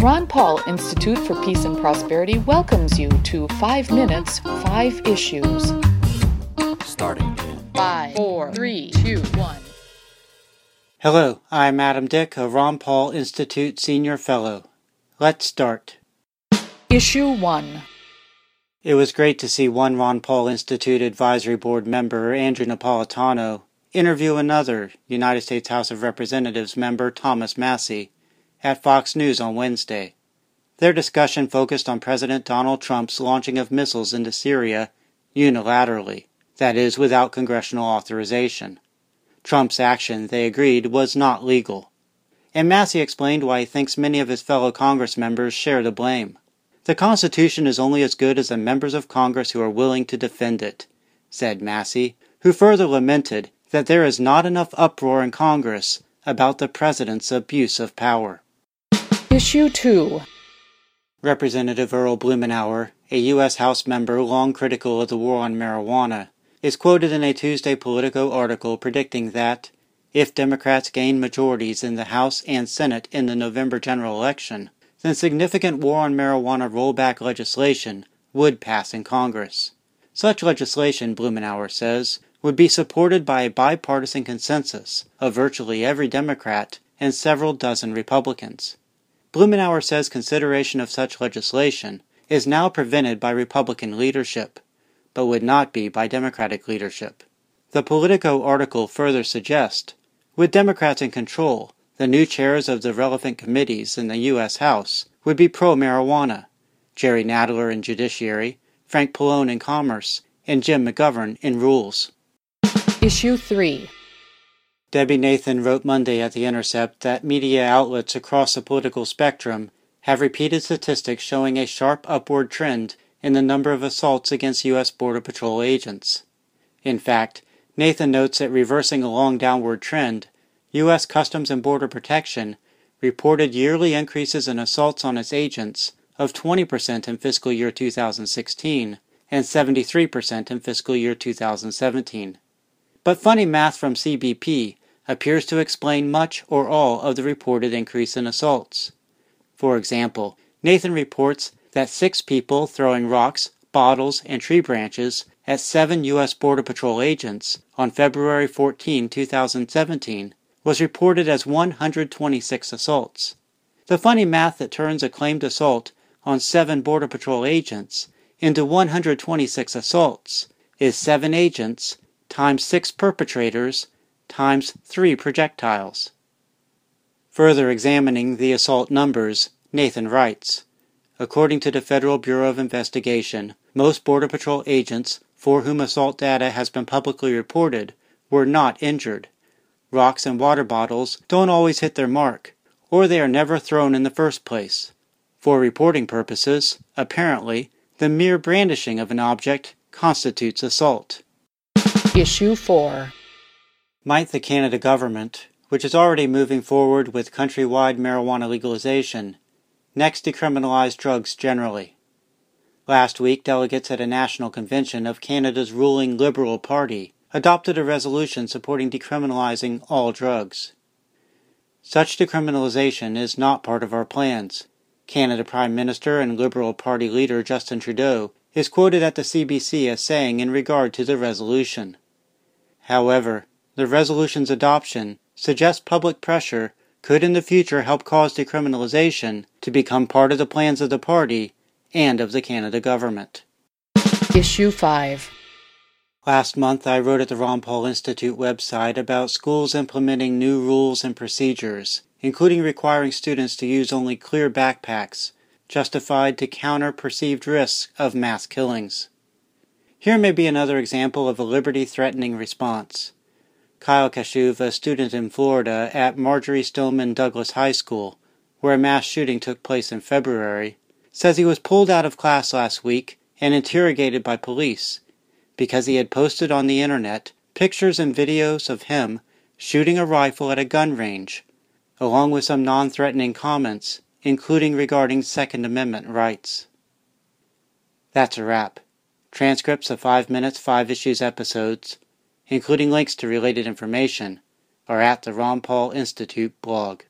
The Ron Paul Institute for Peace and Prosperity welcomes you to 5 Minutes, 5 Issues. Starting in 5, 4, 3, 2, 1. Hello, I'm Adam Dick, a Ron Paul Institute Senior Fellow. Let's start. Issue 1. It was great to see one Ron Paul Institute Advisory Board member, Andrew Napolitano, interview another United States House of Representatives member, Thomas Massie, at Fox News on Wednesday. Their discussion focused on President Donald Trump's launching of missiles into Syria unilaterally, that is, without congressional authorization. Trump's action, they agreed, was not legal. And Massie explained why he thinks many of his fellow Congress members share the blame. The Constitution is only as good as the members of Congress who are willing to defend it, said Massie, who further lamented that there is not enough uproar in Congress about the President's abuse of power. Issue 2. Representative Earl Blumenauer, a U.S. House member long critical of the war on marijuana, is quoted in a Tuesday Politico article predicting that, if Democrats gain majorities in the House and Senate in the November general election, then significant war on marijuana rollback legislation would pass in Congress. Such legislation, Blumenauer says, would be supported by a bipartisan consensus of virtually every Democrat and several dozen Republicans. Blumenauer says consideration of such legislation is now prevented by Republican leadership, but would not be by Democratic leadership. The Politico article further suggests, with Democrats in control, the new chairs of the relevant committees in the U.S. House would be pro marijuana Jerry Nadler in Judiciary, Frank Pallone in Commerce, and Jim McGovern in Rules. Issue 3. Debbie Nathan wrote Monday at The Intercept that media outlets across the political spectrum have repeated statistics showing a sharp upward trend in the number of assaults against U.S. Border Patrol agents. In fact, Nathan notes that reversing a long downward trend, U.S. Customs and Border Protection reported yearly increases in assaults on its agents of 20% in fiscal year 2016 and 73% in fiscal year 2017. But funny math from CBP appears to explain much or all of the reported increase in assaults. For example, Nathan reports that six people throwing rocks, bottles, and tree branches at seven U.S. Border Patrol agents on February 14, 2017, was reported as 126 assaults. The funny math that turns a claimed assault on seven Border Patrol agents into 126 assaults is seven agents times six perpetrators times three projectiles. Further examining the assault numbers, Nathan writes According to the Federal Bureau of Investigation, most Border Patrol agents for whom assault data has been publicly reported were not injured. Rocks and water bottles don't always hit their mark, or they are never thrown in the first place. For reporting purposes, apparently, the mere brandishing of an object constitutes assault. Issue 4. Might the Canada government, which is already moving forward with countrywide marijuana legalization, next decriminalize drugs generally? Last week, delegates at a national convention of Canada's ruling Liberal Party adopted a resolution supporting decriminalizing all drugs. Such decriminalization is not part of our plans. Canada Prime Minister and Liberal Party leader Justin Trudeau is quoted at the CBC as saying in regard to the resolution. However, the resolution's adoption suggests public pressure could in the future help cause decriminalization to become part of the plans of the party and of the Canada government. Issue 5. Last month, I wrote at the Ron Paul Institute website about schools implementing new rules and procedures, including requiring students to use only clear backpacks, justified to counter perceived risks of mass killings. Here may be another example of a liberty threatening response. Kyle Kashuv, a student in Florida at Marjory Stoneman Douglas High School, where a mass shooting took place in February, says he was pulled out of class last week and interrogated by police because he had posted on the internet pictures and videos of him shooting a rifle at a gun range, along with some non threatening comments, including regarding Second Amendment rights. That's a wrap. Transcripts of 5 Minutes, 5 Issues episodes including links to related information, are at the Ron Paul Institute blog.